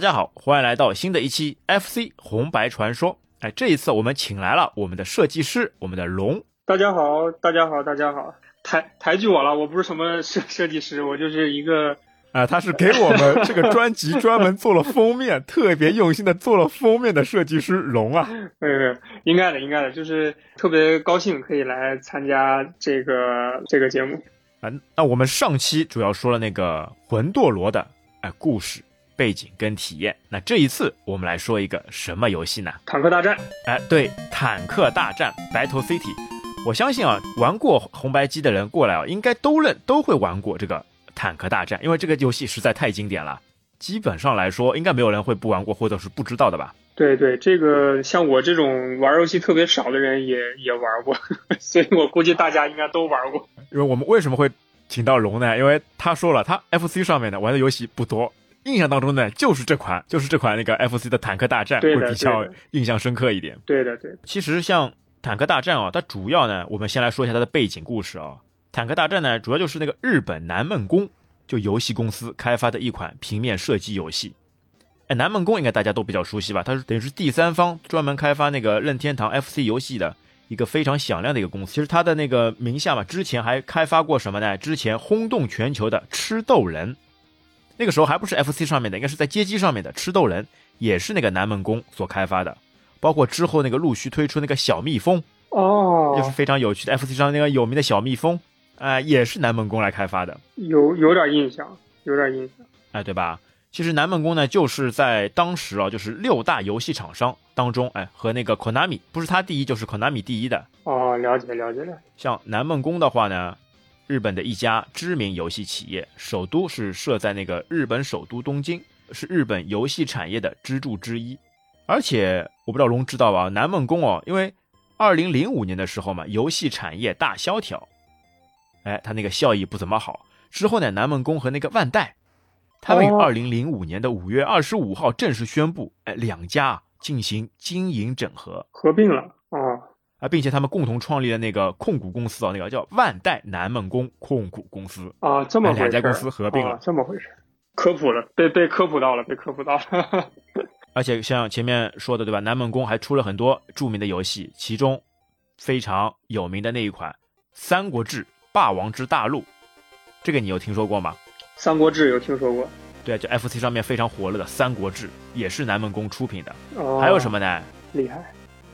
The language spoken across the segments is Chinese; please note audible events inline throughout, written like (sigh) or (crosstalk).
大家好，欢迎来到新的一期 FC 红白传说。哎，这一次我们请来了我们的设计师，我们的龙。大家好，大家好，大家好，抬抬举我了，我不是什么设设计师，我就是一个啊，他是给我们这个专辑专门做了封面，特别用心的做了封面的设计师龙啊。(laughs) 呃，应该的，应该的，就是特别高兴可以来参加这个这个节目。啊，那我们上期主要说了那个魂斗罗的哎故事。背景跟体验，那这一次我们来说一个什么游戏呢？坦克大战。哎，对，坦克大战 Battle City。我相信啊，玩过红白机的人过来啊，应该都认都会玩过这个坦克大战，因为这个游戏实在太经典了。基本上来说，应该没有人会不玩过或者是不知道的吧？对对，这个像我这种玩游戏特别少的人也也玩过，所以我估计大家应该都玩过。因为我们为什么会请到龙呢？因为他说了，他 FC 上面的玩的游戏不多。印象当中呢，就是这款，就是这款那个 FC 的坦克大战会比较印象深刻一点。对的，对。其实像坦克大战啊，它主要呢，我们先来说一下它的背景故事啊。坦克大战呢，主要就是那个日本南梦宫就游戏公司开发的一款平面射击游戏。哎，南梦宫应该大家都比较熟悉吧？它是等于是第三方专门开发那个任天堂 FC 游戏的一个非常响亮的一个公司。其实它的那个名下嘛，之前还开发过什么呢？之前轰动全球的吃豆人。那个时候还不是 FC 上面的，应该是在街机上面的吃豆人，也是那个南梦宫所开发的。包括之后那个陆续推出那个小蜜蜂，哦，就是非常有趣的 FC 上那个有名的小蜜蜂，哎，也是南梦宫来开发的。有有点印象，有点印象，哎，对吧？其实南梦宫呢，就是在当时啊，就是六大游戏厂商当中，哎，和那个 Konami 不是他第一，就是 Konami 第一的。哦，了解了解了。像南梦宫的话呢。日本的一家知名游戏企业，首都是设在那个日本首都东京，是日本游戏产业的支柱之一。而且我不知道龙知道吧？南梦宫哦，因为二零零五年的时候嘛，游戏产业大萧条，哎，他那个效益不怎么好。之后呢，南梦宫和那个万代，他们于二零零五年的五月二十五号正式宣布，哎，两家进行经营整合，合并了啊。啊，并且他们共同创立了那个控股公司啊，那个叫万代南梦宫控股公司啊，这么两家公司合并了，这么回事，科普了，被被科普到了，被科普到了。(laughs) 而且像前面说的对吧，南梦宫还出了很多著名的游戏，其中非常有名的那一款《三国志霸王之大陆》，这个你有听说过吗？《三国志》有听说过，对，就 FC 上面非常火热的《三国志》，也是南梦宫出品的。哦还有什么呢？厉害，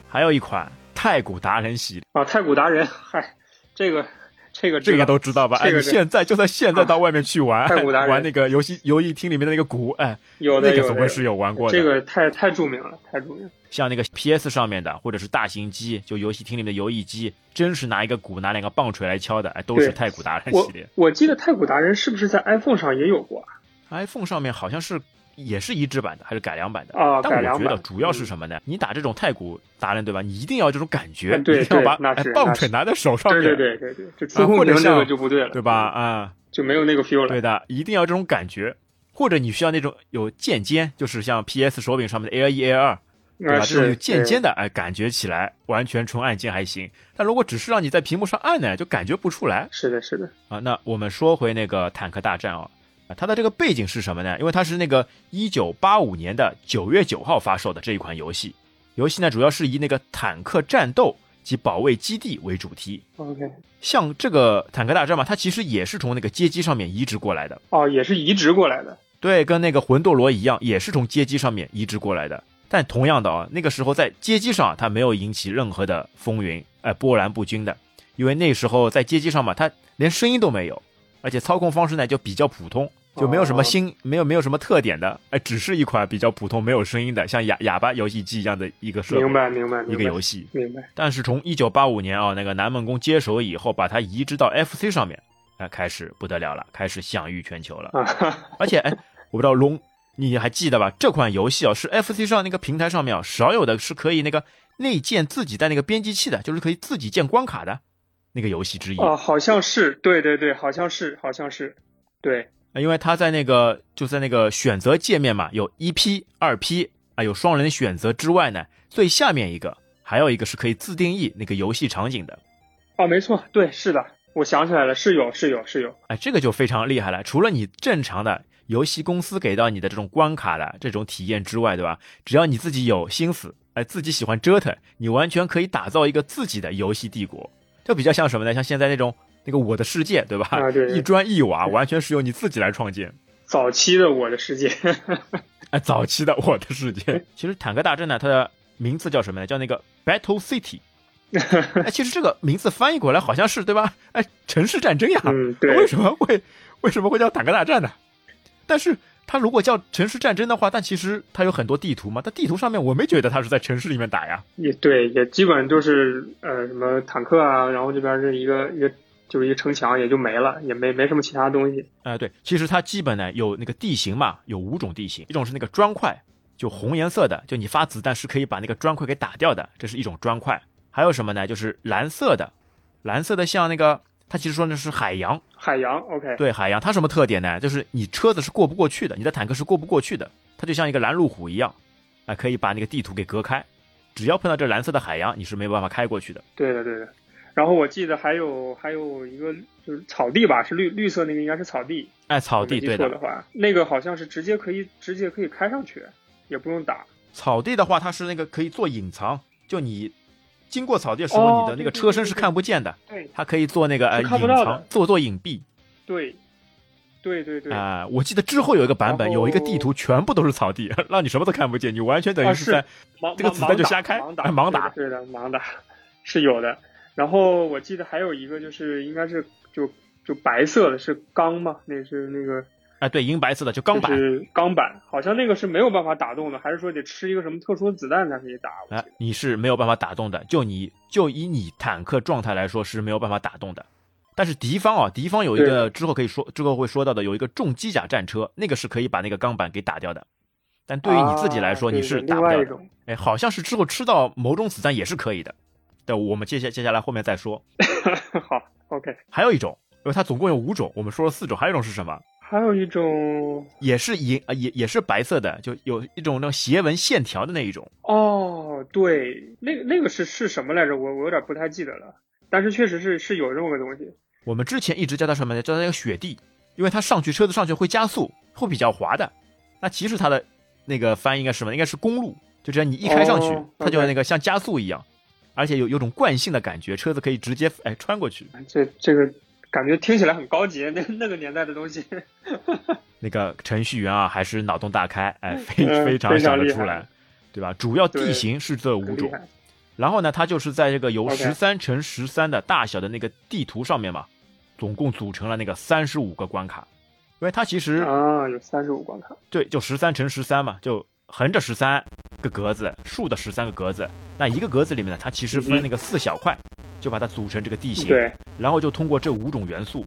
还有一款。太古达人系列啊，太古达人，嗨，这个这个这个都知道吧？哎，你现在就算现在到外面去玩，太古达人玩那个游戏游戏厅里面的那个鼓，哎，有的那个总归是有玩过的。这个太太著名了，太著名。像那个 PS 上面的，或者是大型机，就游戏厅里面的游戏机，真是拿一个鼓，拿两个棒槌来敲的，哎，都是太古达人系列。我记得太古达人是不是在 iPhone 上也有过啊？iPhone 上面好像是。也是移植版的还是改良版的啊？但我觉得主要是什么呢？你打这种太古达人对吧？你一定要这种感觉，对，要把棒槌拿在手上面，对对对对对，触控这个就不对了，对吧？啊，就没有那个 feel 了。对的，一定要这种感觉，或者你需要那种有键尖，就是像 PS 手柄上面的 L 一 L 二，对吧？这种有键尖的，哎，感觉起来完全纯按键还行。但如果只是让你在屏幕上按呢，就感觉不出来。是的，是的。啊，那我们说回那个坦克大战啊。啊，它的这个背景是什么呢？因为它是那个一九八五年的九月九号发售的这一款游戏，游戏呢主要是以那个坦克战斗及保卫基地为主题。OK，像这个坦克大战嘛，它其实也是从那个街机上面移植过来的。哦，也是移植过来的。对，跟那个魂斗罗一样，也是从街机上面移植过来的。但同样的啊，那个时候在街机上它没有引起任何的风云，哎，波澜不惊的，因为那时候在街机上嘛，它连声音都没有。而且操控方式呢就比较普通，就没有什么新，没有没有什么特点的，哎，只是一款比较普通、没有声音的，像哑哑巴游戏机一样的一个设备。明白，明白，一个游戏。明白。但是从一九八五年啊，那个南梦宫接手以后，把它移植到 FC 上面，哎，开始不得了了，开始享誉全球了。而且，哎，我不知道龙你还记得吧？这款游戏啊，是 FC 上那个平台上面啊少有的是可以那个内建自己带那个编辑器的，就是可以自己建关卡的。那个游戏之一哦，好像是，对对对，好像是，好像是，对，因为他在那个就在那个选择界面嘛，有一 P、二 P 啊，有双人选择之外呢，最下面一个还有一个是可以自定义那个游戏场景的。哦，没错，对，是的，我想起来了，是有是有是有。哎，这个就非常厉害了。除了你正常的游戏公司给到你的这种关卡的这种体验之外，对吧？只要你自己有心思，哎，自己喜欢折腾，你完全可以打造一个自己的游戏帝国。就比较像什么呢？像现在那种那个《我的世界》，对吧？啊，对，一砖一瓦，完全是由你自己来创建。早期的《我的世界》，(laughs) 哎，早期的《我的世界》。(laughs) 其实《坦克大战》呢，它的名字叫什么呢？叫那个 Battle City。(laughs) 哎，其实这个名字翻译过来好像是对吧？哎，城市战争呀。嗯，对。为什么会为什么会叫坦克大战呢？但是它如果叫城市战争的话，但其实它有很多地图嘛。它地图上面我没觉得它是在城市里面打呀。也对，也基本就是呃什么坦克啊，然后这边是一个一个就是一个城墙，也就没了，也没没什么其他东西。哎，对，其实它基本呢有那个地形嘛，有五种地形，一种是那个砖块，就红颜色的，就你发子弹是可以把那个砖块给打掉的，这是一种砖块。还有什么呢？就是蓝色的，蓝色的像那个，它其实说那是海洋。海洋，OK。对，海洋，它什么特点呢？就是你车子是过不过去的，你的坦克是过不过去的，它就像一个拦路虎一样，啊，可以把那个地图给隔开。只要碰到这蓝色的海洋，你是没有办法开过去的。对的，对的。然后我记得还有还有一个就是草地吧，是绿绿色那个应该是草地。哎，草地，对的。的话，那个好像是直接可以直接可以开上去，也不用打。草地的话，它是那个可以做隐藏，就你。经过草地的时候，你的那个车身是看不见的，对，它可以做那个呃隐藏，做做隐蔽，对，对对对。啊！我记得之后有一个版本，有一个地图全部都是草地，(laughs) 让你什么都看不见，你完全等于是在这个子弹就瞎开，盲打，盲打，对的，盲打是有的。然后我记得还有一个就是应该是就就白色的，是钢嘛，那是那个。哎，对，银白色的就钢板，是钢板，好像那个是没有办法打动的，还是说得吃一个什么特殊的子弹才可以打？哎，你是没有办法打动的，就你就以你坦克状态来说是没有办法打动的。但是敌方啊，敌方有一个之后可以说之后会说到的，有一个重机甲战车，那个是可以把那个钢板给打掉的。但对于你自己来说，你是打不掉的。哎，好像是之后吃到某种子弹也是可以的。对，我们接下接下来后面再说。(laughs) 好，OK。还有一种，因为它总共有五种，我们说了四种，还有一种是什么？还有一种也是银啊，也也是白色的，就有一种那种斜纹线条的那一种。哦，对，那个那个是是什么来着？我我有点不太记得了。但是确实是是有这么个东西。我们之前一直叫它什么呢？叫它那个雪地，因为它上去车子上去会加速，会比较滑的。那其实它的那个翻译应该是什么？应该是公路，就这样你一开上去，它就那个像加速一样，而且有有种惯性的感觉，车子可以直接哎穿过去。这这个。感觉听起来很高级，那 (laughs) 那个年代的东西。(laughs) 那个程序员啊，还是脑洞大开，哎，非非常想得出来，对吧？主要地形是这五种，然后呢，它就是在这个由十三乘十三的大小的那个地图上面嘛，总共组成了那个三十五个关卡，因为它其实啊有三十五关卡，对，就十三乘十三嘛，就横着十三个格子，竖的十三个格子，那一个格子里面呢，它其实分那个四小块。就把它组成这个地形，对，然后就通过这五种元素，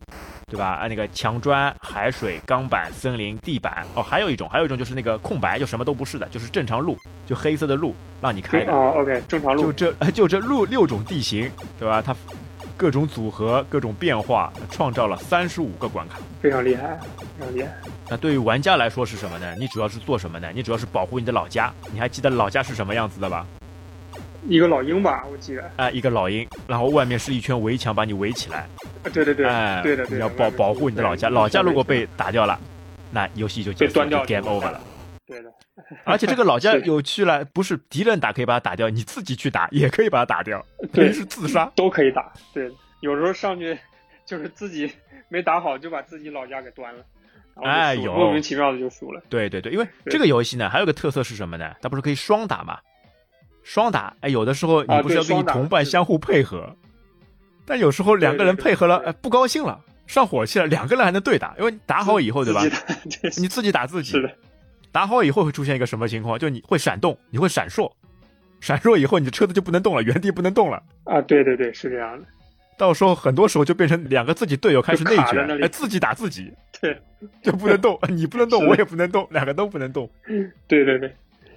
对吧？啊那个墙砖、海水、钢板、森林、地板，哦，还有一种，还有一种就是那个空白，就什么都不是的，就是正常路，就黑色的路让你开的。哦，OK，正常路。就这 (laughs) 就这路六种地形，对吧？它各种组合、各种变化，创造了三十五个关卡，非常厉害，非常厉害。那对于玩家来说是什么呢？你主要是做什么呢？你主要是保护你的老家。你还记得老家是什么样子的吧？一个老鹰吧，我记得。哎，一个老鹰，然后外面是一圈围墙把你围起来。对对对，哎，对的，你要保保护你的老家，老家如果被打掉了，那游戏就结束，game (laughs) over 了。对的。而且这个老家 (laughs) 有趣了，不是敌人打可以把它打掉，你自己去打也可以把它打掉，(laughs) 对，是自杀都可以打。对，有时候上去就是自己没打好就把自己老家给端了，哎，有莫名其妙的就输了。对对对，因为这个游戏呢还有个特色是什么呢？它不是可以双打吗？双打，哎，有的时候你不是要跟你同伴相互配合，但有时候两个人配合了，哎，不高兴了，上火气了，两个人还能对打，因为打好以后，对吧？你自己打自己，打好以后会出现一个什么情况？就你会闪动，你会闪烁，闪烁以后你的车子就不能动了，原地不能动了。啊，对对对，是这样的。到时候很多时候就变成两个自己队友开始内卷，哎，自己打自己，对，就不能动，(laughs) 你不能动，我也不能动，两个都不能动。对对对。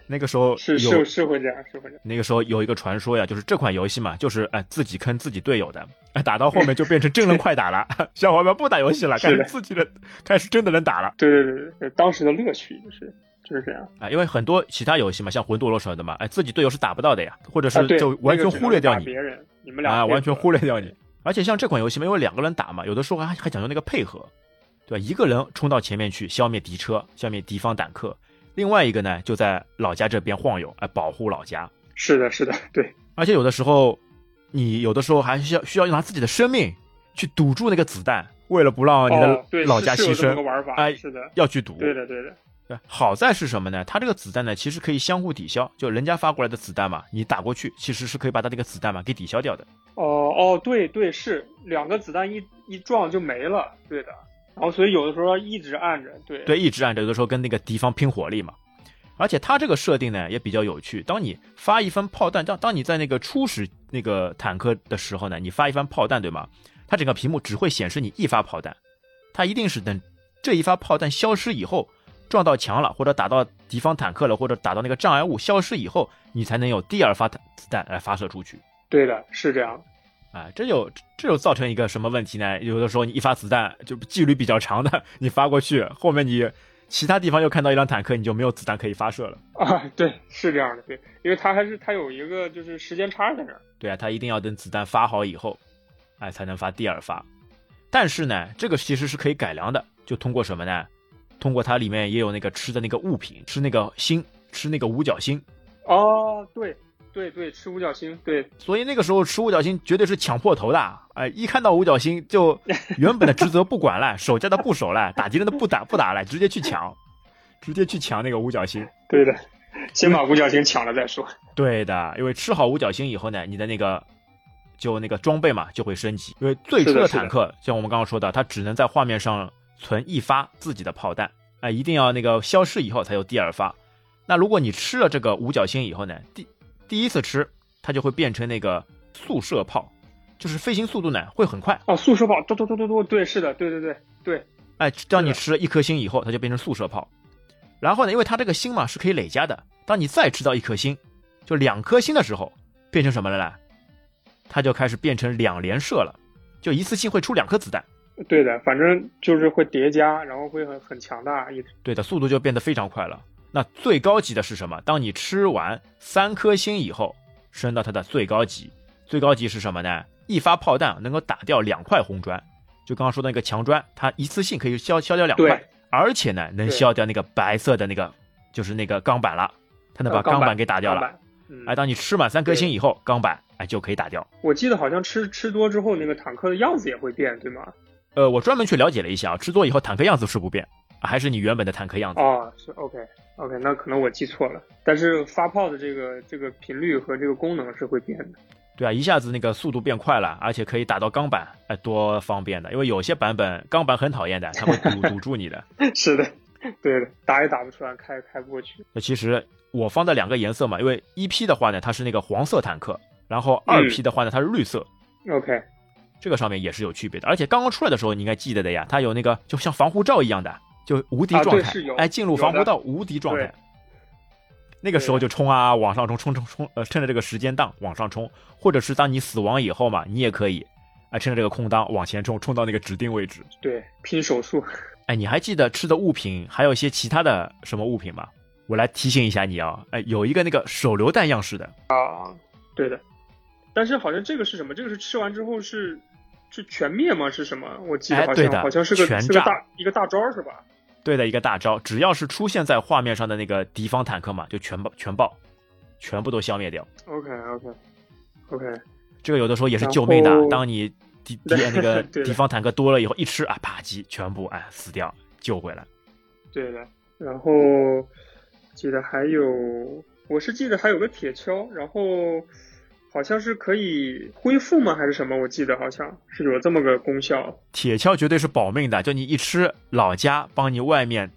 那个时候是是是会这样，是会这样。那个时候有一个传说呀，就是这款游戏嘛，就是哎自己坑自己队友的，(laughs) 哎打到后面就变成真人快打了，(laughs) 小伙伴不打游戏了，开始自己的开始真的能打了。对对对对，当时的乐趣就是就是这样啊，因为很多其他游戏嘛，像魂斗罗什么的嘛，哎自己队友是打不到的呀，或者是就完全忽略掉你，别人，你们俩啊完全忽略掉你，而且像这款游戏嘛，因为两个人打嘛，有的时候还还讲究那个配合，对吧？一个人冲到前面去消灭敌车，消灭敌方坦克，另外一个呢就在老家这边晃悠，哎，保护老家。是的，是的，对。而且有的时候，你有的时候还需要需要拿自己的生命去堵住那个子弹，为了不让你的老家牺牲，哎，是的，要去堵。对的，对的。对，好在是什么呢？它这个子弹呢，其实可以相互抵消，就人家发过来的子弹嘛，你打过去，其实是可以把它那个子弹嘛给抵消掉的。哦哦，对对，是两个子弹一一撞就没了，对的。然后所以有的时候要一直按着，对对，一直按着，有的时候跟那个敌方拼火力嘛。而且它这个设定呢也比较有趣，当你发一发炮弹，当当你在那个初始那个坦克的时候呢，你发一发炮弹，对吗？它整个屏幕只会显示你一发炮弹，它一定是等这一发炮弹消失以后。撞到墙了，或者打到敌方坦克了，或者打到那个障碍物消失以后，你才能有第二发子弹来发射出去。对的，是这样。啊，这就这就造成一个什么问题呢？有的时候你一发子弹就距离比较长的，你发过去，后面你其他地方又看到一辆坦克，你就没有子弹可以发射了。(laughs) 啊，对，是这样的，对，因为它还是它有一个就是时间差在那儿。对啊，它一定要等子弹发好以后，哎，才能发第二发。但是呢，这个其实是可以改良的，就通过什么呢？通过它里面也有那个吃的那个物品，吃那个星，吃那个五角星。哦，对对对，吃五角星，对。(laughs) 所以那个时候吃五角星绝对是抢破头的，哎，一看到五角星就 (laughs) 原本的职责不管了，守家的不守了，打敌人的不打不打了，直接去抢，直接去抢那个五角星。对的，先把五角星抢了再说。对的，因为吃好五角星以后呢，你的那个就那个装备嘛就会升级，因为最初的坦克像我们刚刚说的，它只能在画面上。存一发自己的炮弹，哎，一定要那个消失以后才有第二发。那如果你吃了这个五角星以后呢，第第一次吃它就会变成那个速射炮，就是飞行速度呢会很快。哦，速射炮，嘟嘟嘟嘟嘟，对，是的，对对对对。哎，当你吃了一颗星以后，它就变成速射炮。然后呢，因为它这个星嘛是可以累加的，当你再吃到一颗星，就两颗星的时候，变成什么了呢？它就开始变成两连射了，就一次性会出两颗子弹。对的，反正就是会叠加，然后会很很强大，一对的速度就变得非常快了。那最高级的是什么？当你吃完三颗星以后，升到它的最高级。最高级是什么呢？一发炮弹能够打掉两块红砖，就刚刚说的那个墙砖，它一次性可以消消掉两块，而且呢能消掉那个白色的那个就是那个钢板了，它能把钢板给打掉了。哎，当你吃满三颗星以后，钢板哎就可以打掉。我记得好像吃吃多之后，那个坦克的样子也会变，对吗？呃，我专门去了解了一下啊，吃多以后坦克样子是不变，还是你原本的坦克样子哦，是 OK OK，那可能我记错了，但是发炮的这个这个频率和这个功能是会变的。对啊，一下子那个速度变快了，而且可以打到钢板，哎，多方便的。因为有些版本钢板很讨厌的，它会堵 (laughs) 堵住你的。是的，对的，打也打不出来，开也开不过去。那其实我放的两个颜色嘛，因为一批的话呢，它是那个黄色坦克，然后二批的话呢，它是绿色。OK。这个上面也是有区别的，而且刚刚出来的时候你应该记得的呀，它有那个就像防护罩一样的，就无敌状态，哎，进入防护道无敌状态。那个时候就冲啊，往上冲，冲冲冲，呃，趁着这个时间档往上冲，或者是当你死亡以后嘛，你也可以，哎，趁着这个空档往前冲，冲到那个指定位置。对，拼手速。哎，你还记得吃的物品还有一些其他的什么物品吗？我来提醒一下你啊，哎，有一个那个手榴弹样式的。啊，对的。但是好像这个是什么？这个是吃完之后是。是全灭吗？是什么？我记得好像好像是个是个大一个大招是吧？对的，一个大招，只要是出现在画面上的那个敌方坦克嘛，就全爆全爆，全部都消灭掉。OK OK OK，这个有的时候也是救命的。当你敌 (laughs) 敌那个敌方坦克多了以后，一吃啊，啪叽，全部哎死掉，救回来。对的，然后记得还有，我是记得还有个铁锹，然后。好像是可以恢复吗？还是什么？我记得好像是有这么个功效。铁锹绝对是保命的，就你一吃，老家帮你外面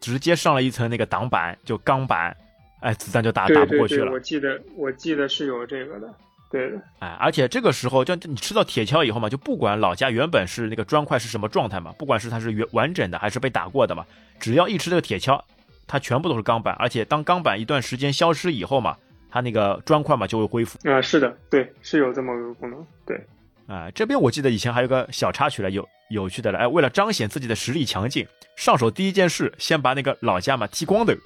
直接上了一层那个挡板，就钢板，哎，子弹就打打不过去了。我记得我记得是有这个的，对的。哎，而且这个时候，就你吃到铁锹以后嘛，就不管老家原本是那个砖块是什么状态嘛，不管是它是原完整的还是被打过的嘛，只要一吃这个铁锹，它全部都是钢板，而且当钢板一段时间消失以后嘛。它那个砖块嘛就会恢复。啊，是的，对，是有这么个功能，对，啊，这边我记得以前还有个小插曲了，有有趣的了，哎，为了彰显自己的实力强劲，上手第一件事先把那个老家嘛剃光的，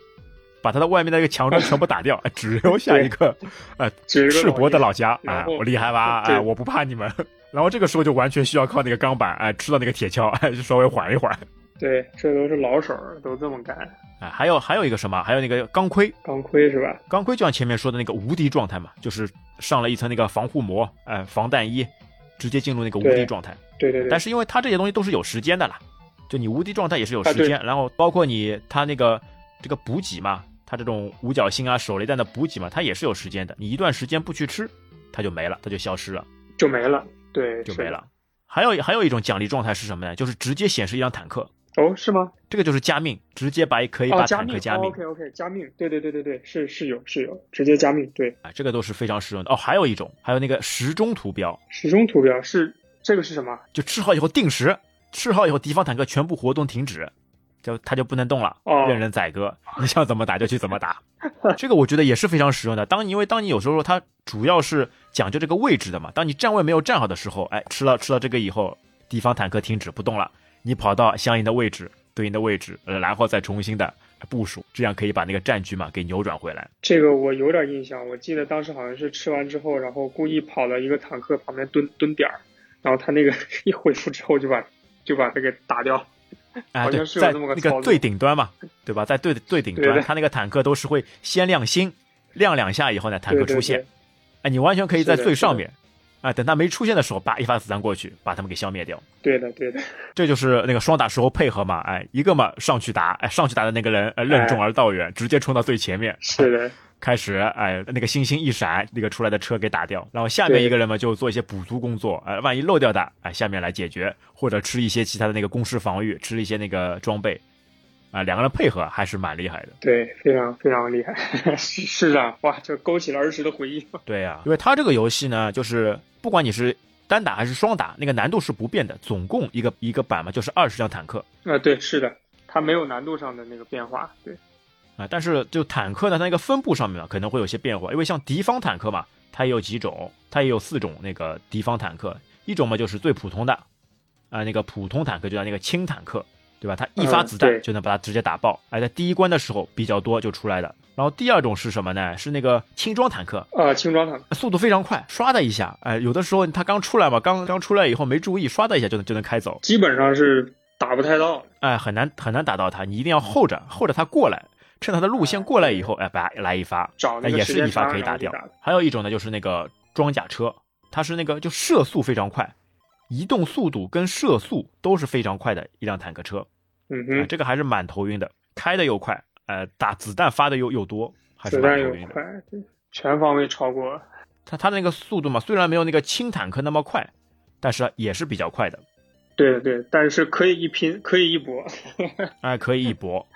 把他的外面的那个墙砖全部打掉，只留下一个，(laughs) 呃，赤膊的老家。啊，我厉害吧？哎，我不怕你们，(laughs) 然后这个时候就完全需要靠那个钢板，哎，吃到那个铁锹，哎，就稍微缓一缓。对，这都是老手儿，都这么干。哎，还有还有一个什么？还有那个钢盔，钢盔是吧？钢盔就像前面说的那个无敌状态嘛，就是上了一层那个防护膜，哎，防弹衣，直接进入那个无敌状态。对对对。但是因为它这些东西都是有时间的啦，就你无敌状态也是有时间，然后包括你它那个这个补给嘛，它这种五角星啊、手雷弹的补给嘛，它也是有时间的。你一段时间不去吃，它就没了，它就消失了，就没了。对，就没了。还有还有一种奖励状态是什么呢？就是直接显示一辆坦克。哦，是吗？这个就是加命，直接把可以把坦克加命。OK OK，加命。对对对对对，是是有是有，直接加命。对啊，这个都是非常实用的。哦，还有一种，还有那个时钟图标。时钟图标是这个是什么？就吃好以后定时，吃好以后敌方坦克全部活动停止，就它就不能动了，任人宰割。你想怎么打就去怎么打。这个我觉得也是非常实用的。当因为当你有时候它主要是讲究这个位置的嘛，当你站位没有站好的时候，哎，吃了吃了这个以后，敌方坦克停止不动了。你跑到相应的位置，对应的位置，呃，然后再重新的部署，这样可以把那个战局嘛给扭转回来。这个我有点印象，我记得当时好像是吃完之后，然后故意跑到一个坦克旁边蹲蹲点儿，然后他那个 (laughs) 一恢复之后就把就把他给打掉。啊，对，在那个最顶端嘛，对吧？在最最顶端，他那个坦克都是会先亮星，亮两下以后呢，坦克出现。哎，你完全可以在最上面。啊，等他没出现的时候，叭一发子弹过去，把他们给消灭掉。对的，对的，这就是那个双打时候配合嘛。哎，一个嘛上去打，哎上去打的那个人任重而道远，直接冲到最前面。是的，开始哎那个星星一闪，那个出来的车给打掉，然后下面一个人嘛就做一些补足工作，哎万一漏掉的，哎下面来解决，或者吃一些其他的那个攻势防御，吃一些那个装备。啊，两个人配合还是蛮厉害的，对，非常非常厉害，是是啊，哇，就勾起了儿时的回忆。对呀，因为他这个游戏呢，就是不管你是单打还是双打，那个难度是不变的，总共一个一个版嘛，就是二十辆坦克。啊，对，是的，它没有难度上的那个变化，对。啊，但是就坦克呢，它那个分布上面可能会有些变化，因为像敌方坦克嘛，它也有几种，它也有四种那个敌方坦克，一种嘛就是最普通的，啊，那个普通坦克就叫那个轻坦克。对吧？他一发子弹就能把它直接打爆，哎，在第一关的时候比较多就出来的。然后第二种是什么呢？是那个轻装坦克啊，轻装坦克速度非常快，刷的一下，哎，有的时候他刚出来嘛，刚刚出来以后没注意，刷的一下就能就能开走，基本上是打不太到，哎，很难很难打到他，你一定要候着候着他过来，趁他的路线过来以后，哎，把来一发，那也是一发可以打掉。还有一种呢，就是那个装甲车，它是那个就射速非常快，移动速度跟射速都是非常快的一辆坦克车。嗯哼，这个还是蛮头晕的，开的又快，呃，打子弹发的又又多，还是蛮头晕的，全方位超过。它它那个速度嘛，虽然没有那个轻坦克那么快，但是也是比较快的。对对，但是可以一拼，可以一搏，(laughs) 哎，可以一搏。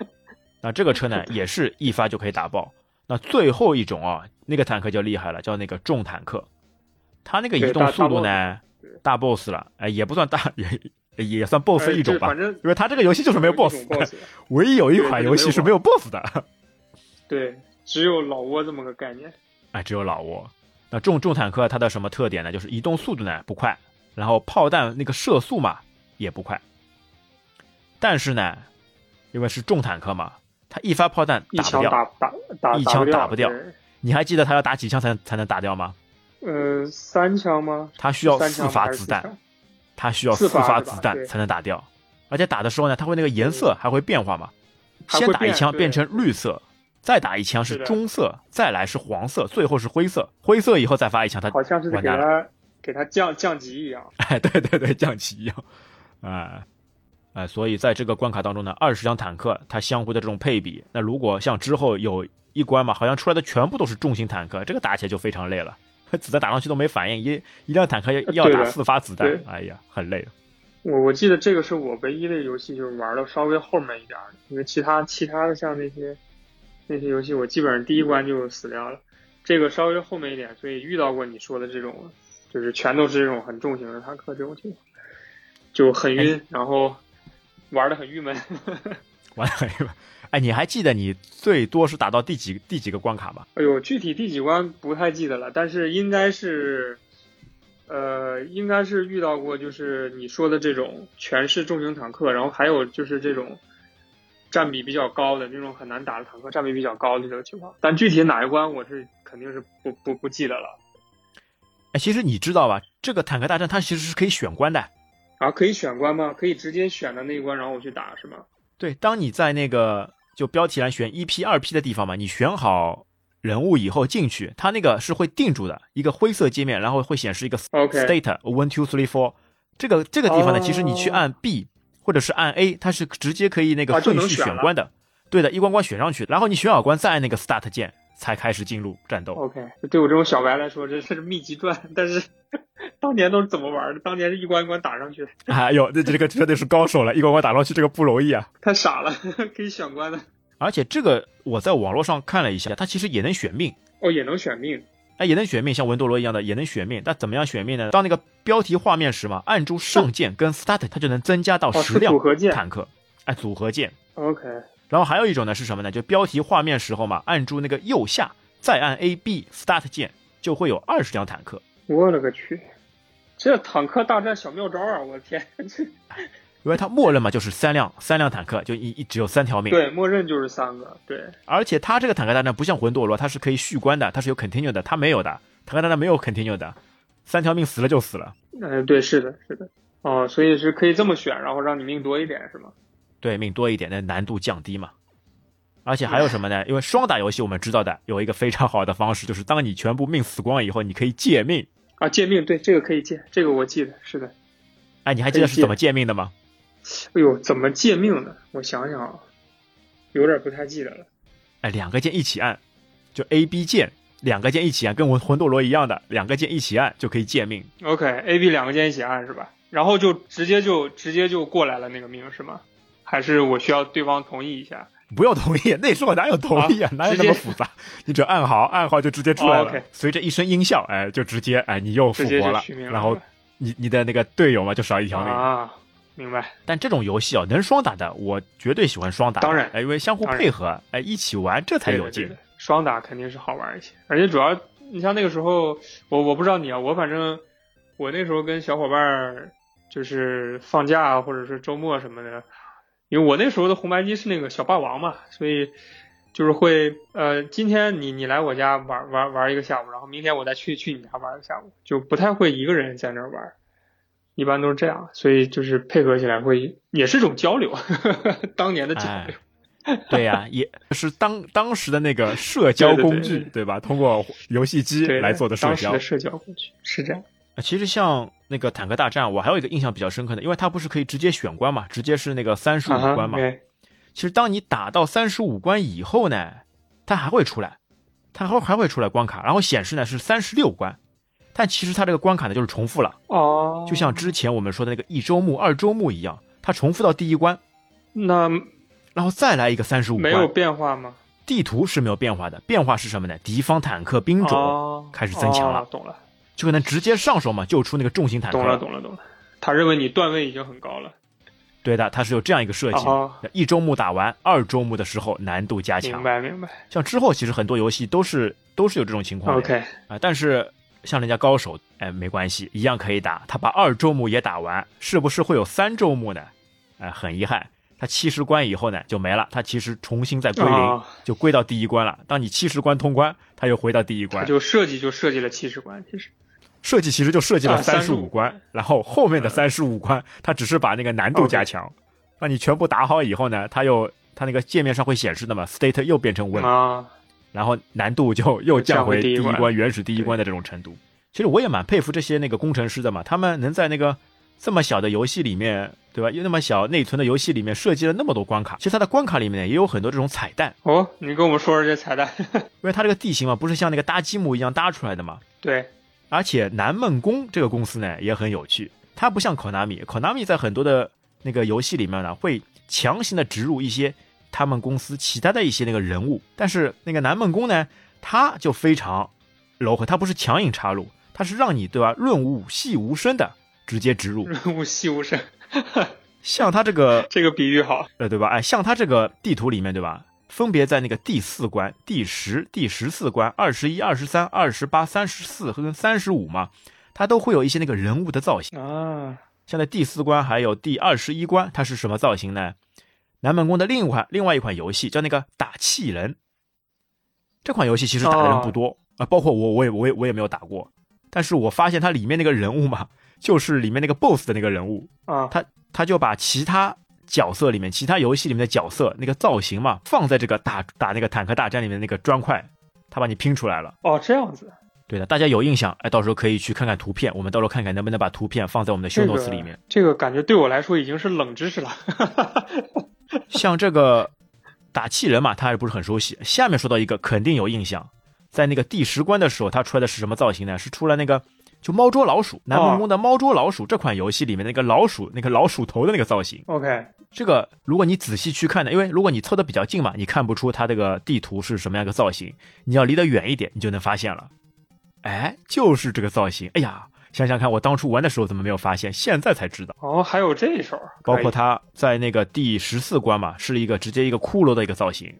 那这个车呢，也是一发就可以打爆。那最后一种啊，那个坦克就厉害了，叫那个重坦克，它那个移动速度呢，大 boss 了，哎，也不算大也。也算 BOSS 一种吧，因为它这个游戏就是没有 BOSS，唯一有一款游戏是没有 BOSS 的。(laughs) 对，只有老挝这么个概念。哎，只有老挝。那重重坦克它的什么特点呢？就是移动速度呢不快，然后炮弹那个射速嘛也不快。但是呢，因为是重坦克嘛，它一发炮弹打不掉，打打打一枪打不掉。你还记得它要打几枪才才能打掉吗？呃，三枪吗？它需要四发子弹。它需要四发子弹才能打掉，而且打的时候呢，它会那个颜色还会变化嘛？先打一枪变成绿色，再打一枪是棕色，再来是黄色，最后是灰色。灰色以后再发一枪，它好像是给它给它降降级一样。(laughs) 哎，对对对，降级一样。哎哎，所以在这个关卡当中呢，二十辆坦克它相互的这种配比，那如果像之后有一关嘛，好像出来的全部都是重型坦克，这个打起来就非常累了。子弹打上去都没反应，一一辆坦克要打四发子弹，哎呀，很累。我我记得这个是我唯一的游戏，就是玩的稍微后面一点，因为其他其他的像那些那些游戏，我基本上第一关就死掉了。这个稍微后面一点，所以遇到过你说的这种，就是全都是这种很重型的坦克这种情况，就很晕，然后玩的很郁闷，(laughs) 玩的很郁闷。哎，你还记得你最多是打到第几第几个关卡吗？哎呦，具体第几关不太记得了，但是应该是，呃，应该是遇到过，就是你说的这种全是重型坦克，然后还有就是这种占比比较高的这种很难打的坦克，占比比较高的这种情况。但具体哪一关我是肯定是不不不记得了。哎，其实你知道吧？这个坦克大战它其实是可以选关的。啊，可以选关吗？可以直接选的那一关，然后我去打是吗？对，当你在那个就标题栏选一 P、二 P 的地方嘛，你选好人物以后进去，它那个是会定住的一个灰色界面，然后会显示一个 state one two three four。这个这个地方呢，哦其实你去按 B 或者是按 A，它是直接可以那个顺序选关的。对的，一关关选上去，然后你选好关，再按那个 Start 键，才开始进入战斗。OK，对我这种小白来说，这这是秘籍传，但是当年都是怎么玩的？当年是一关一关打上去，哎呦，这这个绝对是高手了，一关关打上去，这个不容易啊！太傻了，可以选关的。而且这个我在网络上看了一下，它其实也能选命，哦，也能选命。哎，也能选命，像文多罗一样的也能选命。但怎么样选命呢？当那个标题画面时嘛，按住上键跟 Start，它就能增加到十辆组合键。坦克，哎，组合键。OK，然后还有一种呢是什么呢？就标题画面时候嘛，按住那个右下，再按 A B Start 键，就会有二十辆坦克。我勒个去，这坦克大战小妙招啊！我的天，这 (laughs) 因为它默认嘛就是三辆三辆坦克，就一一只有三条命。对，默认就是三个。对，而且它这个坦克大战不像魂斗罗，它是可以续关的，它是有 continue 的，它没有的。坦克大战没有 continue 的，三条命死了就死了。嗯、对，是的，是的。哦，所以是可以这么选，然后让你命多一点，是吗？对，命多一点，那难度降低嘛。而且还有什么呢？因为双打游戏我们知道的有一个非常好的方式，就是当你全部命死光以后，你可以借命。啊，借命，对，这个可以借，这个我记得，是的。哎，你还记得是怎么借命的吗？哎呦，怎么借命的？我想想啊，有点不太记得了。哎，两个键一起按，就 A B 键两个键一起按，跟魂魂斗罗一样的，两个键一起按就可以借命。OK，A、B 两个键一起按是吧？然后就直接就直接就过来了那个命是吗？还是我需要对方同意一下？不用同意，那时候哪有同意啊？哪有那么复杂？你只要按好，按好就直接出来了。随着一声音效，哎，就直接哎，你又复活了。然后你你的那个队友嘛，就少一条命。啊，明白。但这种游戏啊，能双打的，我绝对喜欢双打。当然哎，因为相互配合，哎，一起玩这才有劲。双打肯定是好玩一些，而且主要你像那个时候，我我不知道你啊，我反正我那时候跟小伙伴儿就是放假啊或者是周末什么的，因为我那时候的红白机是那个小霸王嘛，所以就是会呃，今天你你来我家玩玩玩一个下午，然后明天我再去去你家玩一个下午，就不太会一个人在那儿玩。一般都是这样，所以就是配合起来会也是一种交流，(laughs) 当年的交流。对呀、也是当当时的那个社交工具，对吧？通过游戏机对来做的社交当时的。社交工具是这样。呃其实像那个坦克大战，我还有一个印象比较深刻的，因为它不是可以直接选关嘛，直接是那个三十五关嘛。其实当你打到三十五关以后呢，它还会出来，它还会还会出来关卡，然后显示呢是三十六关，但其实它这个关卡呢就是重复了，哦，就像之前我们说的那个一周目、二周目一样，它重复到第一关，那然后再来一个三十五没有。变化吗？地图是没有变化的，变化是什么呢？敌方坦克兵种、哦开始增强了哦懂了，就可能直接上手嘛，就出那个重型坦克懂了，懂了，懂了。他认为你段位已经很高了。对的，它是有这样一个设计。哦一周目打完，二周目的时候难度加强。明白，明白。像之后其实很多游戏都是都是有这种情况的 OK，啊、但是像人家高手，哎，没关系，一样可以打。他把二周目也打完，是不是会有三周目呢？哎、很遗憾，他七十关以后呢就没了，他其实重新再归零，哦就归到第一关了。当你七十关通关，他又回到第一关。就设计就设计了七十关，其实。设计其实就设计了啊三十35五关，然后后面的三十五关，他只是把那个难度加强。那你全部打好以后呢，它又它那个界面上会显示的嘛，state 又变成 win，、啊，然后难度就又降回第一关原始第一关的这种程度。其实我也蛮佩服这些那个工程师的嘛，他们能在那个这么小的游戏里面，对吧？又那么小内存的游戏里面设计了那么多关卡。其实它的关卡里面呢也有很多这种彩蛋，哦，你跟我们说说这彩蛋。(laughs) 因为它这个地形嘛不是像那个搭积木一样搭出来的嘛，对，而且南梦宫这个公司呢也很有趣，它不像 Konami，Konami 在很多的那个游戏里面呢会强行的植入一些他们公司其他的一些那个人物，但是那个南梦宫呢，它就非常柔和，它不是强硬插入，它是让你对吧润物细无声的直接植入，润物细无声，像他这个 (laughs) 这个比喻好。呃对吧？哎，像他这个地图里面对吧？分别在那个第四关、第十、第十四关、二十一、二十三、二十八、三十四和跟三十五嘛，它都会有一些那个人物的造型。啊，像在第四关还有第二十一关，它是什么造型呢？南门宫的另一款另外一款游戏叫那个打气人，这款游戏其实打的人不多啊、包括我我也我也我也没有打过。但是我发现它里面那个人物嘛，就是里面那个 BOSS 的那个人物，啊，他他就把其他角色里面、其他游戏里面的角色那个造型嘛，放在这个打打那个坦克大战里面那个砖块，他把你拼出来了。哦，这样子，对的，大家有印象，哎，到时候可以去看看图片，我们到时候看看能不能把图片放在我们的 show 这 notes 个里面。这个感觉对我来说已经是冷知识了。(laughs) 像这个打气人嘛，他还不是很熟悉。下面说到一个肯定有印象，在那个第十关的时候，他出来的是什么造型呢？是出来那个就猫捉老鼠，南梦宫的猫捉老鼠这款游戏里面那个老鼠那个老鼠头的那个造型。OK，这个如果你仔细去看呢，因为如果你凑的比较近嘛，你看不出它这个地图是什么样一个造型，你要离得远一点，你就能发现了。哎，就是这个造型。哎呀，想想看，我当初玩的时候怎么没有发现？现在才知道。哦，还有这一手，包括他在那个第十四关嘛，是一个直接一个骷髅的一个造型，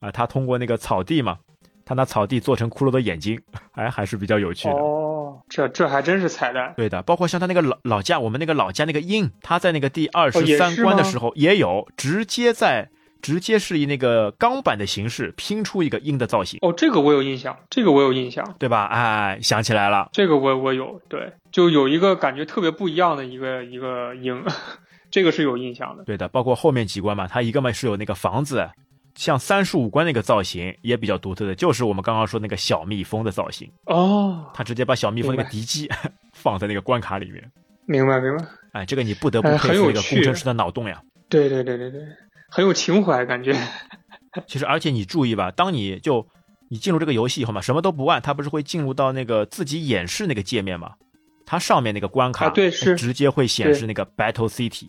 啊，他通过那个草地嘛，他拿草地做成骷髅的眼睛，哎，还是比较有趣的。哦，这这还真是彩蛋。对的，包括像他那个老老家，我们那个老家那个鹰，他在那个第二哦十三关的时候也有，直接在直接是以那个钢板的形式拼出一个鹰的造型，哦，这个我有印象，这个我有印象，对吧？哎，想起来了，这个我我有，对，就有一个感觉特别不一样的一个一个鹰，(laughs) 这个是有印象的。对的，包括后面几关嘛，它一个嘛是有那个房子，像三树五官那个造型也比较独特的，就是我们刚刚说那个小蜜蜂的造型。哦，他直接把小蜜蜂那个敌机 (laughs) 放在那个关卡里面。明白明白。哎，这个你不得不哎佩服一个工程师的脑洞呀。对对对对对，很有情怀感觉。(laughs) 其实，而且你注意吧，当你就你进入这个游戏以后嘛，什么都不按，它不是会进入到那个自己演示那个界面嘛？它上面那个关卡、啊对是直接会显示那个 Battle City，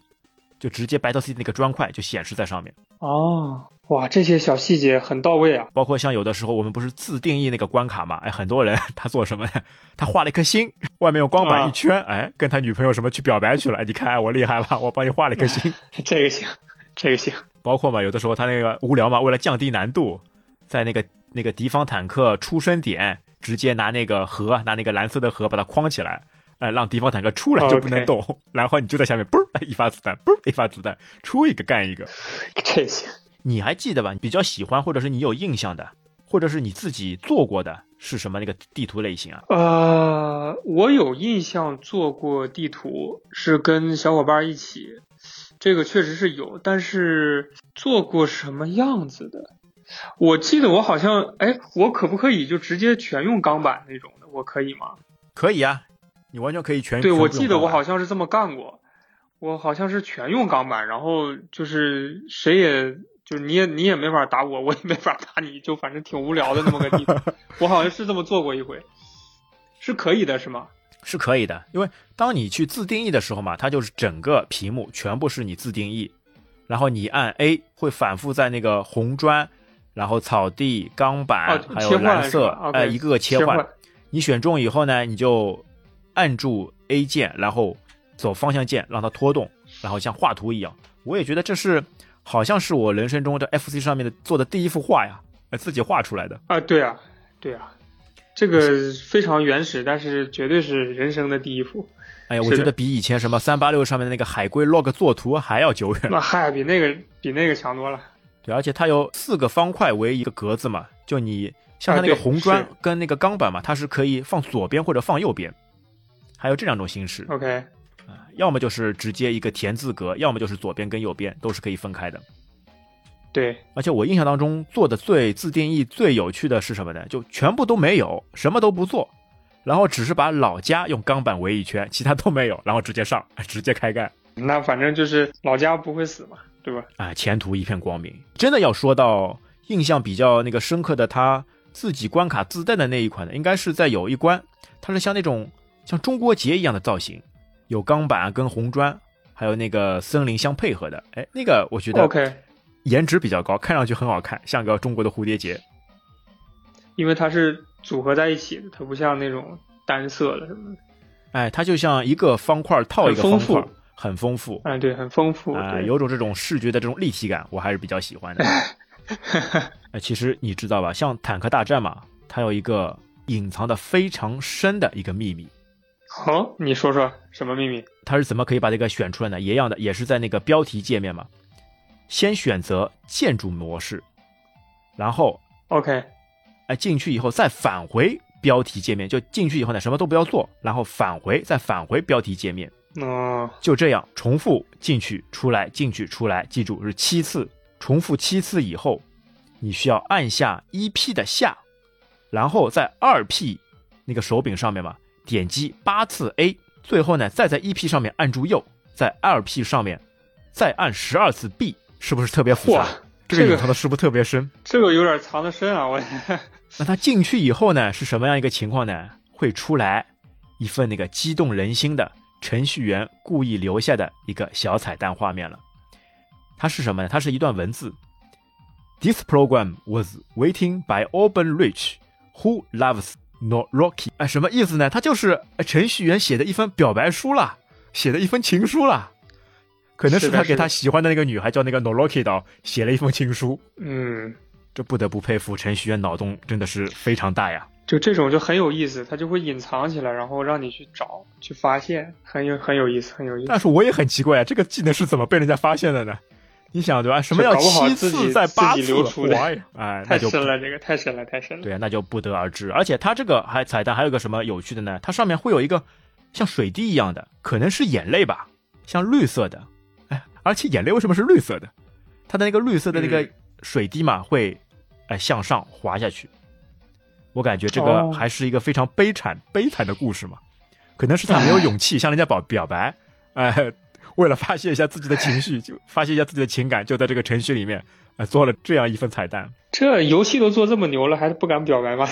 就直接 Battle City 那个砖块就显示在上面。哦，哇，这些小细节很到位啊。包括像有的时候我们不是自定义那个关卡嘛？哎，很多人他做什么呢？他画了一颗心，外面用光板啊一圈，哎，跟他女朋友什么去表白去了。哎你看，哎我厉害吧？我帮你画了一颗心。这个行，这个行。包括嘛，有的时候他那个无聊嘛，为了降低难度，在那个那个敌方坦克出生点，直接拿那个盒，拿那个蓝色的盒把它框起来，哎、让敌方坦克出来就不能动然后你就在下面，嘣儿一发子弹，嘣儿一发子弹，出一个干一个。这些。你还记得吧？你比较喜欢或者是你有印象的，或者是你自己做过的是什么那个地图类型啊？呃，我有印象做过地图，是跟小伙伴一起，这个确实是有，但是做过什么样子的？我记得我好像，哎，我可不可以就直接全用钢板那种的？我可以吗？可以啊，你完全可以全对，全我记得我好像是这么干过，我好像是全用钢板，然后就是谁也就是你也你也没法打我，我也没法打你，就反正挺无聊的那么个地方。(laughs) 我好像是这么做过一回，是可以的，是吗？是可以的，因为当你去自定义的时候嘛，它就是整个屏幕全部是你自定义，然后你按 A 会反复在那个红砖，然后草地、钢板、哦还有蓝色哎，一个个切换。你选中以后呢，你就按住 A 键，然后走方向键让它拖动，然后像画图一样。我也觉得这是好像是我人生中的 FC 上面的做的第一幅画呀，呃自己画出来的。啊，对啊，对啊，这个非常原始，但是绝对是人生的第一幅。哎呀，我觉得比以前什么三八六上面的那个海龟 log 作图还要久远。那嗨，比那个比那个强多了。对，而且它有四个方块为一个格子嘛，就你像它那个红砖跟那个钢板嘛，它是可以放左边或者放右边，还有这两种形式 OK，啊，要么就是直接一个田字格，要么就是左边跟右边都是可以分开的。对，而且我印象当中做的最自定义最有趣的是什么呢？就全部都没有，什么都不做，然后只是把老家用钢板围一圈，其他都没有，然后直接上，(laughs) 直接开干。那反正就是老家不会死嘛，对吧？啊，前途一片光明。真的要说到印象比较那个深刻的，他自己关卡自带的那一款呢，应该是在有一关，它是像那种像中国结一样的造型，有钢板跟红砖，还有那个森林相配合的。哎，那个我觉得 OK，颜值比较高，看上去很好看，像个中国的蝴蝶结。因为它是组合在一起的，它不像那种单色的什么的。哎，它就像一个方块套一个丰方块富，很丰富。哎，对，很丰富。啊、对有种这种视觉的这种立体感，我还是比较喜欢的。(laughs) 哎，其实你知道吧，像坦克大战嘛，它有一个隐藏的非常深的一个秘密，好、你说说什么秘密？它是怎么可以把这个选出来呢？一样的，也是在那个标题界面嘛，先选择建筑模式，然后 OK，哎进去以后再返回标题界面，就进去以后呢，什么都不要做，然后返回，再返回标题界面，哦，就这样重复进去出来，进去出来，记住是七次，重复七次以后，你需要按下一 P 的下，然后在二 P 那个手柄上面嘛，点击八次 A，最后呢，再在 EP 上面按住右，在 LP 上面再按十二次 B，是不是特别复杂？这个这个隐藏的是不是特别深？这个有点藏的深啊，我那它进去以后呢，是什么样一个情况呢？会出来一份那个激动人心的程序员故意留下的一个小彩蛋画面了。它是什么呢？它是一段文字。This program was waiting by Auburn Rich, who loves Noroki。哎，什么意思呢？它就是呃程序员写的一封表白书啦，写的一封情书啦。可能是他给他喜欢的那个女孩叫那个 Noroki 的写了一封情书。嗯，这不得不佩服程序员脑洞真的是非常大呀。就这种就很有意思，它就会隐藏起来，然后让你去找、去发现，很有很有意思，很有意思。但是我也很奇怪啊，这个技能是怎么被人家发现的呢？你想对吧？什么叫七次在八次？流出的 (laughs) 哎，太深了，这个太深了，太深了。对啊，那就不得而知。而且它这个还彩蛋还有个什么有趣的呢？它上面会有一个像水滴一样的，可能是眼泪吧，像绿色的。哎，而且眼泪为什么是绿色的？它的那个绿色的那个嗯水滴嘛，会哎向上滑下去。我感觉这个哦还是一个非常悲惨、悲惨的故事嘛。可能是他没有勇气向人家表表白，哎，(laughs) 为了发泄一下自己的情绪，就发泄一下自己的情感，就在这个程序里面，呃，做了这样一份彩蛋。这游戏都做这么牛了，还是不敢表白吗？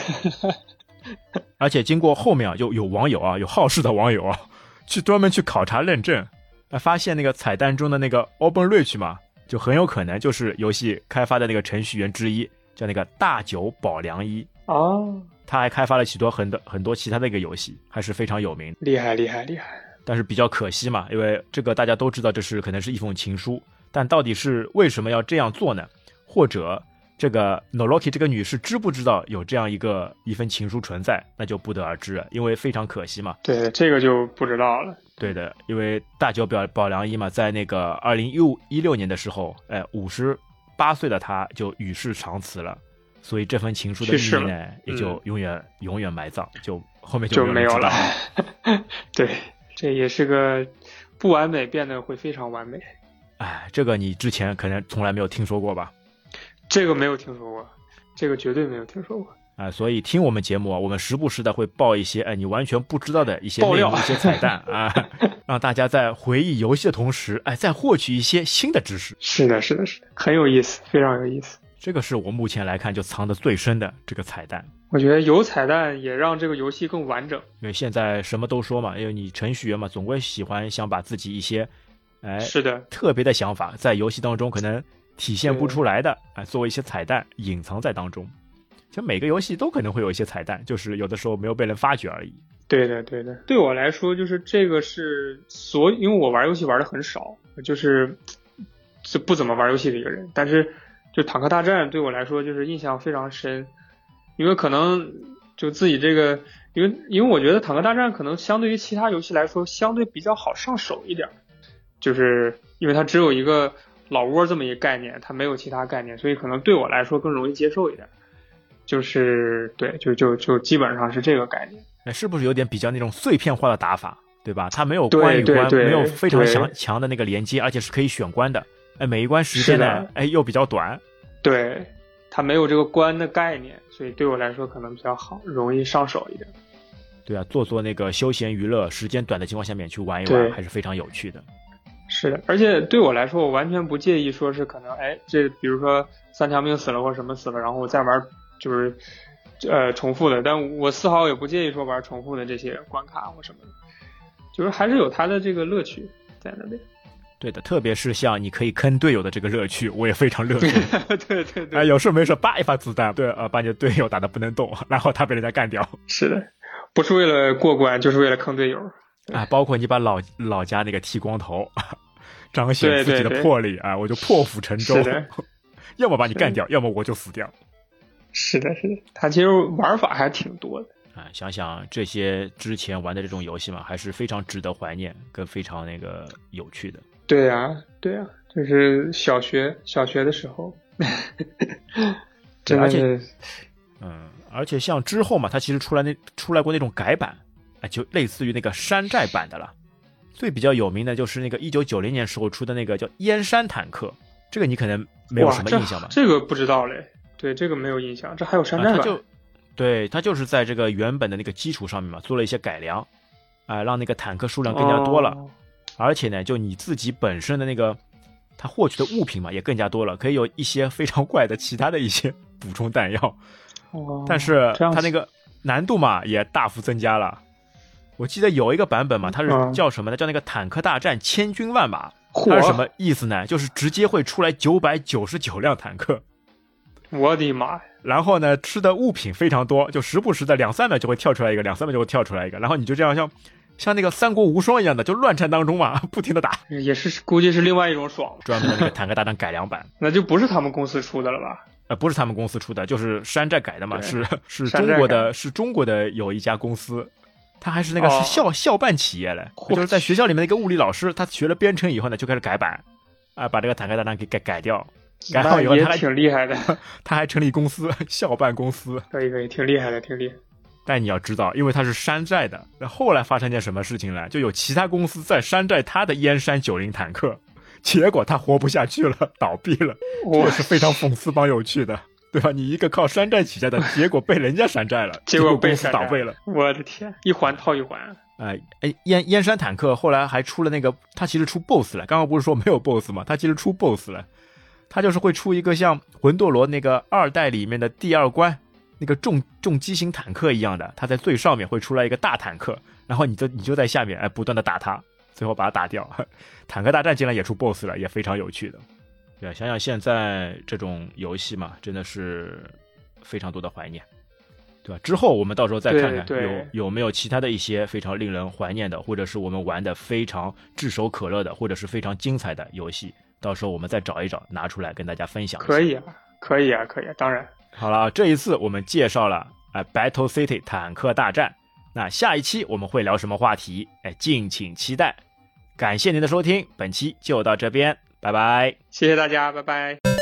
(laughs) 而且经过后面啊，有有网友啊，有好事的网友啊，去专门去考察认证，啊，发现那个彩蛋中的那个 Open Rich 嘛，就很有可能就是游戏开发的那个程序员之一，叫那个大久保良一。哦，他还开发了许多很多很多其他的一个游戏，还是非常有名。厉害厉害厉害！但是比较可惜嘛，因为这个大家都知道，这是可能是一封情书，但到底是为什么要这样做呢？或者这个 Noroki 这个女士知不知道有这样一个一封情书存在，那就不得而知了，因为非常可惜嘛。对，这个就不知道了。对的，因为大久保保良一嘛，在那个二零一五一六年的时候，哎，五十八岁的他就与世长辞了，所以这份情书的去世秘密呢，也就永远、永远埋葬，就后面就没有了。(laughs) 对，这也是个不完美变得会非常完美。哎，这个你之前可能从来没有听说过吧？这个没有听说过，这个绝对没有听说过。啊、所以听我们节目啊，我们时不时的会爆一些哎你完全不知道的一些爆料内容、一些彩蛋啊，(laughs) 让大家在回忆游戏的同时，哎，再获取一些新的知识。是的，是的，是的，很有意思，非常有意思。这个是我目前来看就藏的最深的这个彩蛋。我觉得有彩蛋也让这个游戏更完整。因为现在什么都说嘛，因为你程序员嘛，总归喜欢想把自己一些，哎，是的，特别的想法在游戏当中可能体现不出来的，哎，作为一些彩蛋隐藏在当中。其实每个游戏都可能会有一些彩蛋，就是有的时候没有被人发觉而已。对的，对的。对我来说，就是这个是所，因为我玩游戏玩的很少，就是是不怎么玩游戏的一个人。但是，就坦克大战对我来说就是印象非常深，因为可能就自己这个，因为因为我觉得坦克大战可能相对于其他游戏来说，相对比较好上手一点，就是因为它只有一个老窝这么一个概念，它没有其他概念，所以可能对我来说更容易接受一点。就是对，就就就基本上是这个概念。哎，是不是有点比较那种碎片化的打法，对吧？它没有关与关，没有非常强强的那个连接，而且是可以选关的。哎，每一关时间呢哎又比较短。对，它没有这个关的概念，所以对我来说可能比较好，容易上手一点。对啊，做做那个休闲娱乐，时间短的情况下面去玩一玩，还是非常有趣的。是的，而且对我来说，我完全不介意说是可能，哎，这比如说三条命死了或什么死了，然后我再玩就是呃重复的，但我丝毫也不介意说玩重复的这些关卡或什么的，就是还是有它的这个乐趣在那边。对的，特别是像你可以坑队友的这个乐趣，我也非常乐意。(laughs) 对对对，哎，有事没事叭一发子弹，对，呃，把你的队友打得不能动，然后他被人家干掉。(laughs) 是的，不是为了过关，就是为了坑队友。啊，包括你把老老家那个剃光头，彰显自己的魄力啊，我就破釜沉舟是的，(laughs) 要么把你干掉，要么我就死掉。是的，是的，他其实玩法还挺多的。啊，想想这些之前玩的这种游戏嘛，还是非常值得怀念，跟非常那个有趣的。对呀、对呀、就是小学小学的时候，真的而且是嗯，而且像之后嘛，它其实出来那出来过那种改版，啊，就类似于那个山寨版的了。最比较有名的就是那个一九九零年时候出的那个叫燕山坦克，这个你可能没有什么印象吧？这个不知道嘞，对，这个没有印象。这还有山寨版？就，对，它就是在这个原本的那个基础上面嘛，做了一些改良，啊，让那个坦克数量更加多了，而且呢，就你自己本身的那个。它获取的物品嘛也更加多了，可以有一些非常怪的其他的一些补充弹药，但是它那个难度嘛也大幅增加了。我记得有一个版本嘛，它是叫什么呢？叫那个坦克大战千军万马，它是什么意思呢？就是直接会出来九百九十九辆坦克。我的妈呀！然后呢，吃的物品非常多，就时不时的两三秒就会跳出来一个，两三秒就会跳出来一个，然后你就这样像。像那个三国无双一样的，就乱战当中嘛，(laughs) 不停的打，也是估计是另外一种爽。专门的那个坦克大战改良版，(laughs) 那就不是他们公司出的了吧？呃，不是他们公司出的，就是山寨改的嘛，是是中国的，是中国的有一家公司，他还是那个是校校办企业嘞，就是在学校里面的一个物理老师，他学了编程以后呢，就开始改版，啊，把这个坦克大战给改改掉，改好以后他还挺厉害的，(laughs) 他还成立公司，校办公司，可以可以，挺厉害的，挺厉害。但你要知道，因为它是山寨的，那后来发生件什么事情呢？就有其他公司在山寨它的燕山九零坦克，结果它活不下去了，倒闭了。这是非常讽刺帮有趣的，对吧？你一个靠山寨起家的，结果被人家山寨了，(laughs) 结果公司倒闭了。我的天，一环套一环。哎哎，燕燕山坦克后来还出了那个，它其实出 BOSS 了。刚刚不是说没有 BOSS 吗？它其实出 BOSS 了，它就是会出一个像魂斗罗那个二代里面的第二关。那个重重机型坦克一样的，它在最上面会出来一个大坦克，然后你就你就在下面哎不断的打它，最后把它打掉。(laughs) 坦克大战竟然也出 BOSS 了，也非常有趣的。对，想想现在这种游戏嘛，真的是非常多的怀念，对吧？之后我们到时候再看看有有没有其他的一些非常令人怀念的，或者是我们玩的非常炙手可热的，或者是非常精彩的游戏，到时候我们再找一找拿出来跟大家分享。可以啊，可以啊，可以啊，当然。好了，这一次我们介绍了啊，Battle City 坦克大战。那下一期我们会聊什么话题？哎，敬请期待。感谢您的收听，本期就到这边，拜拜。谢谢大家，拜拜。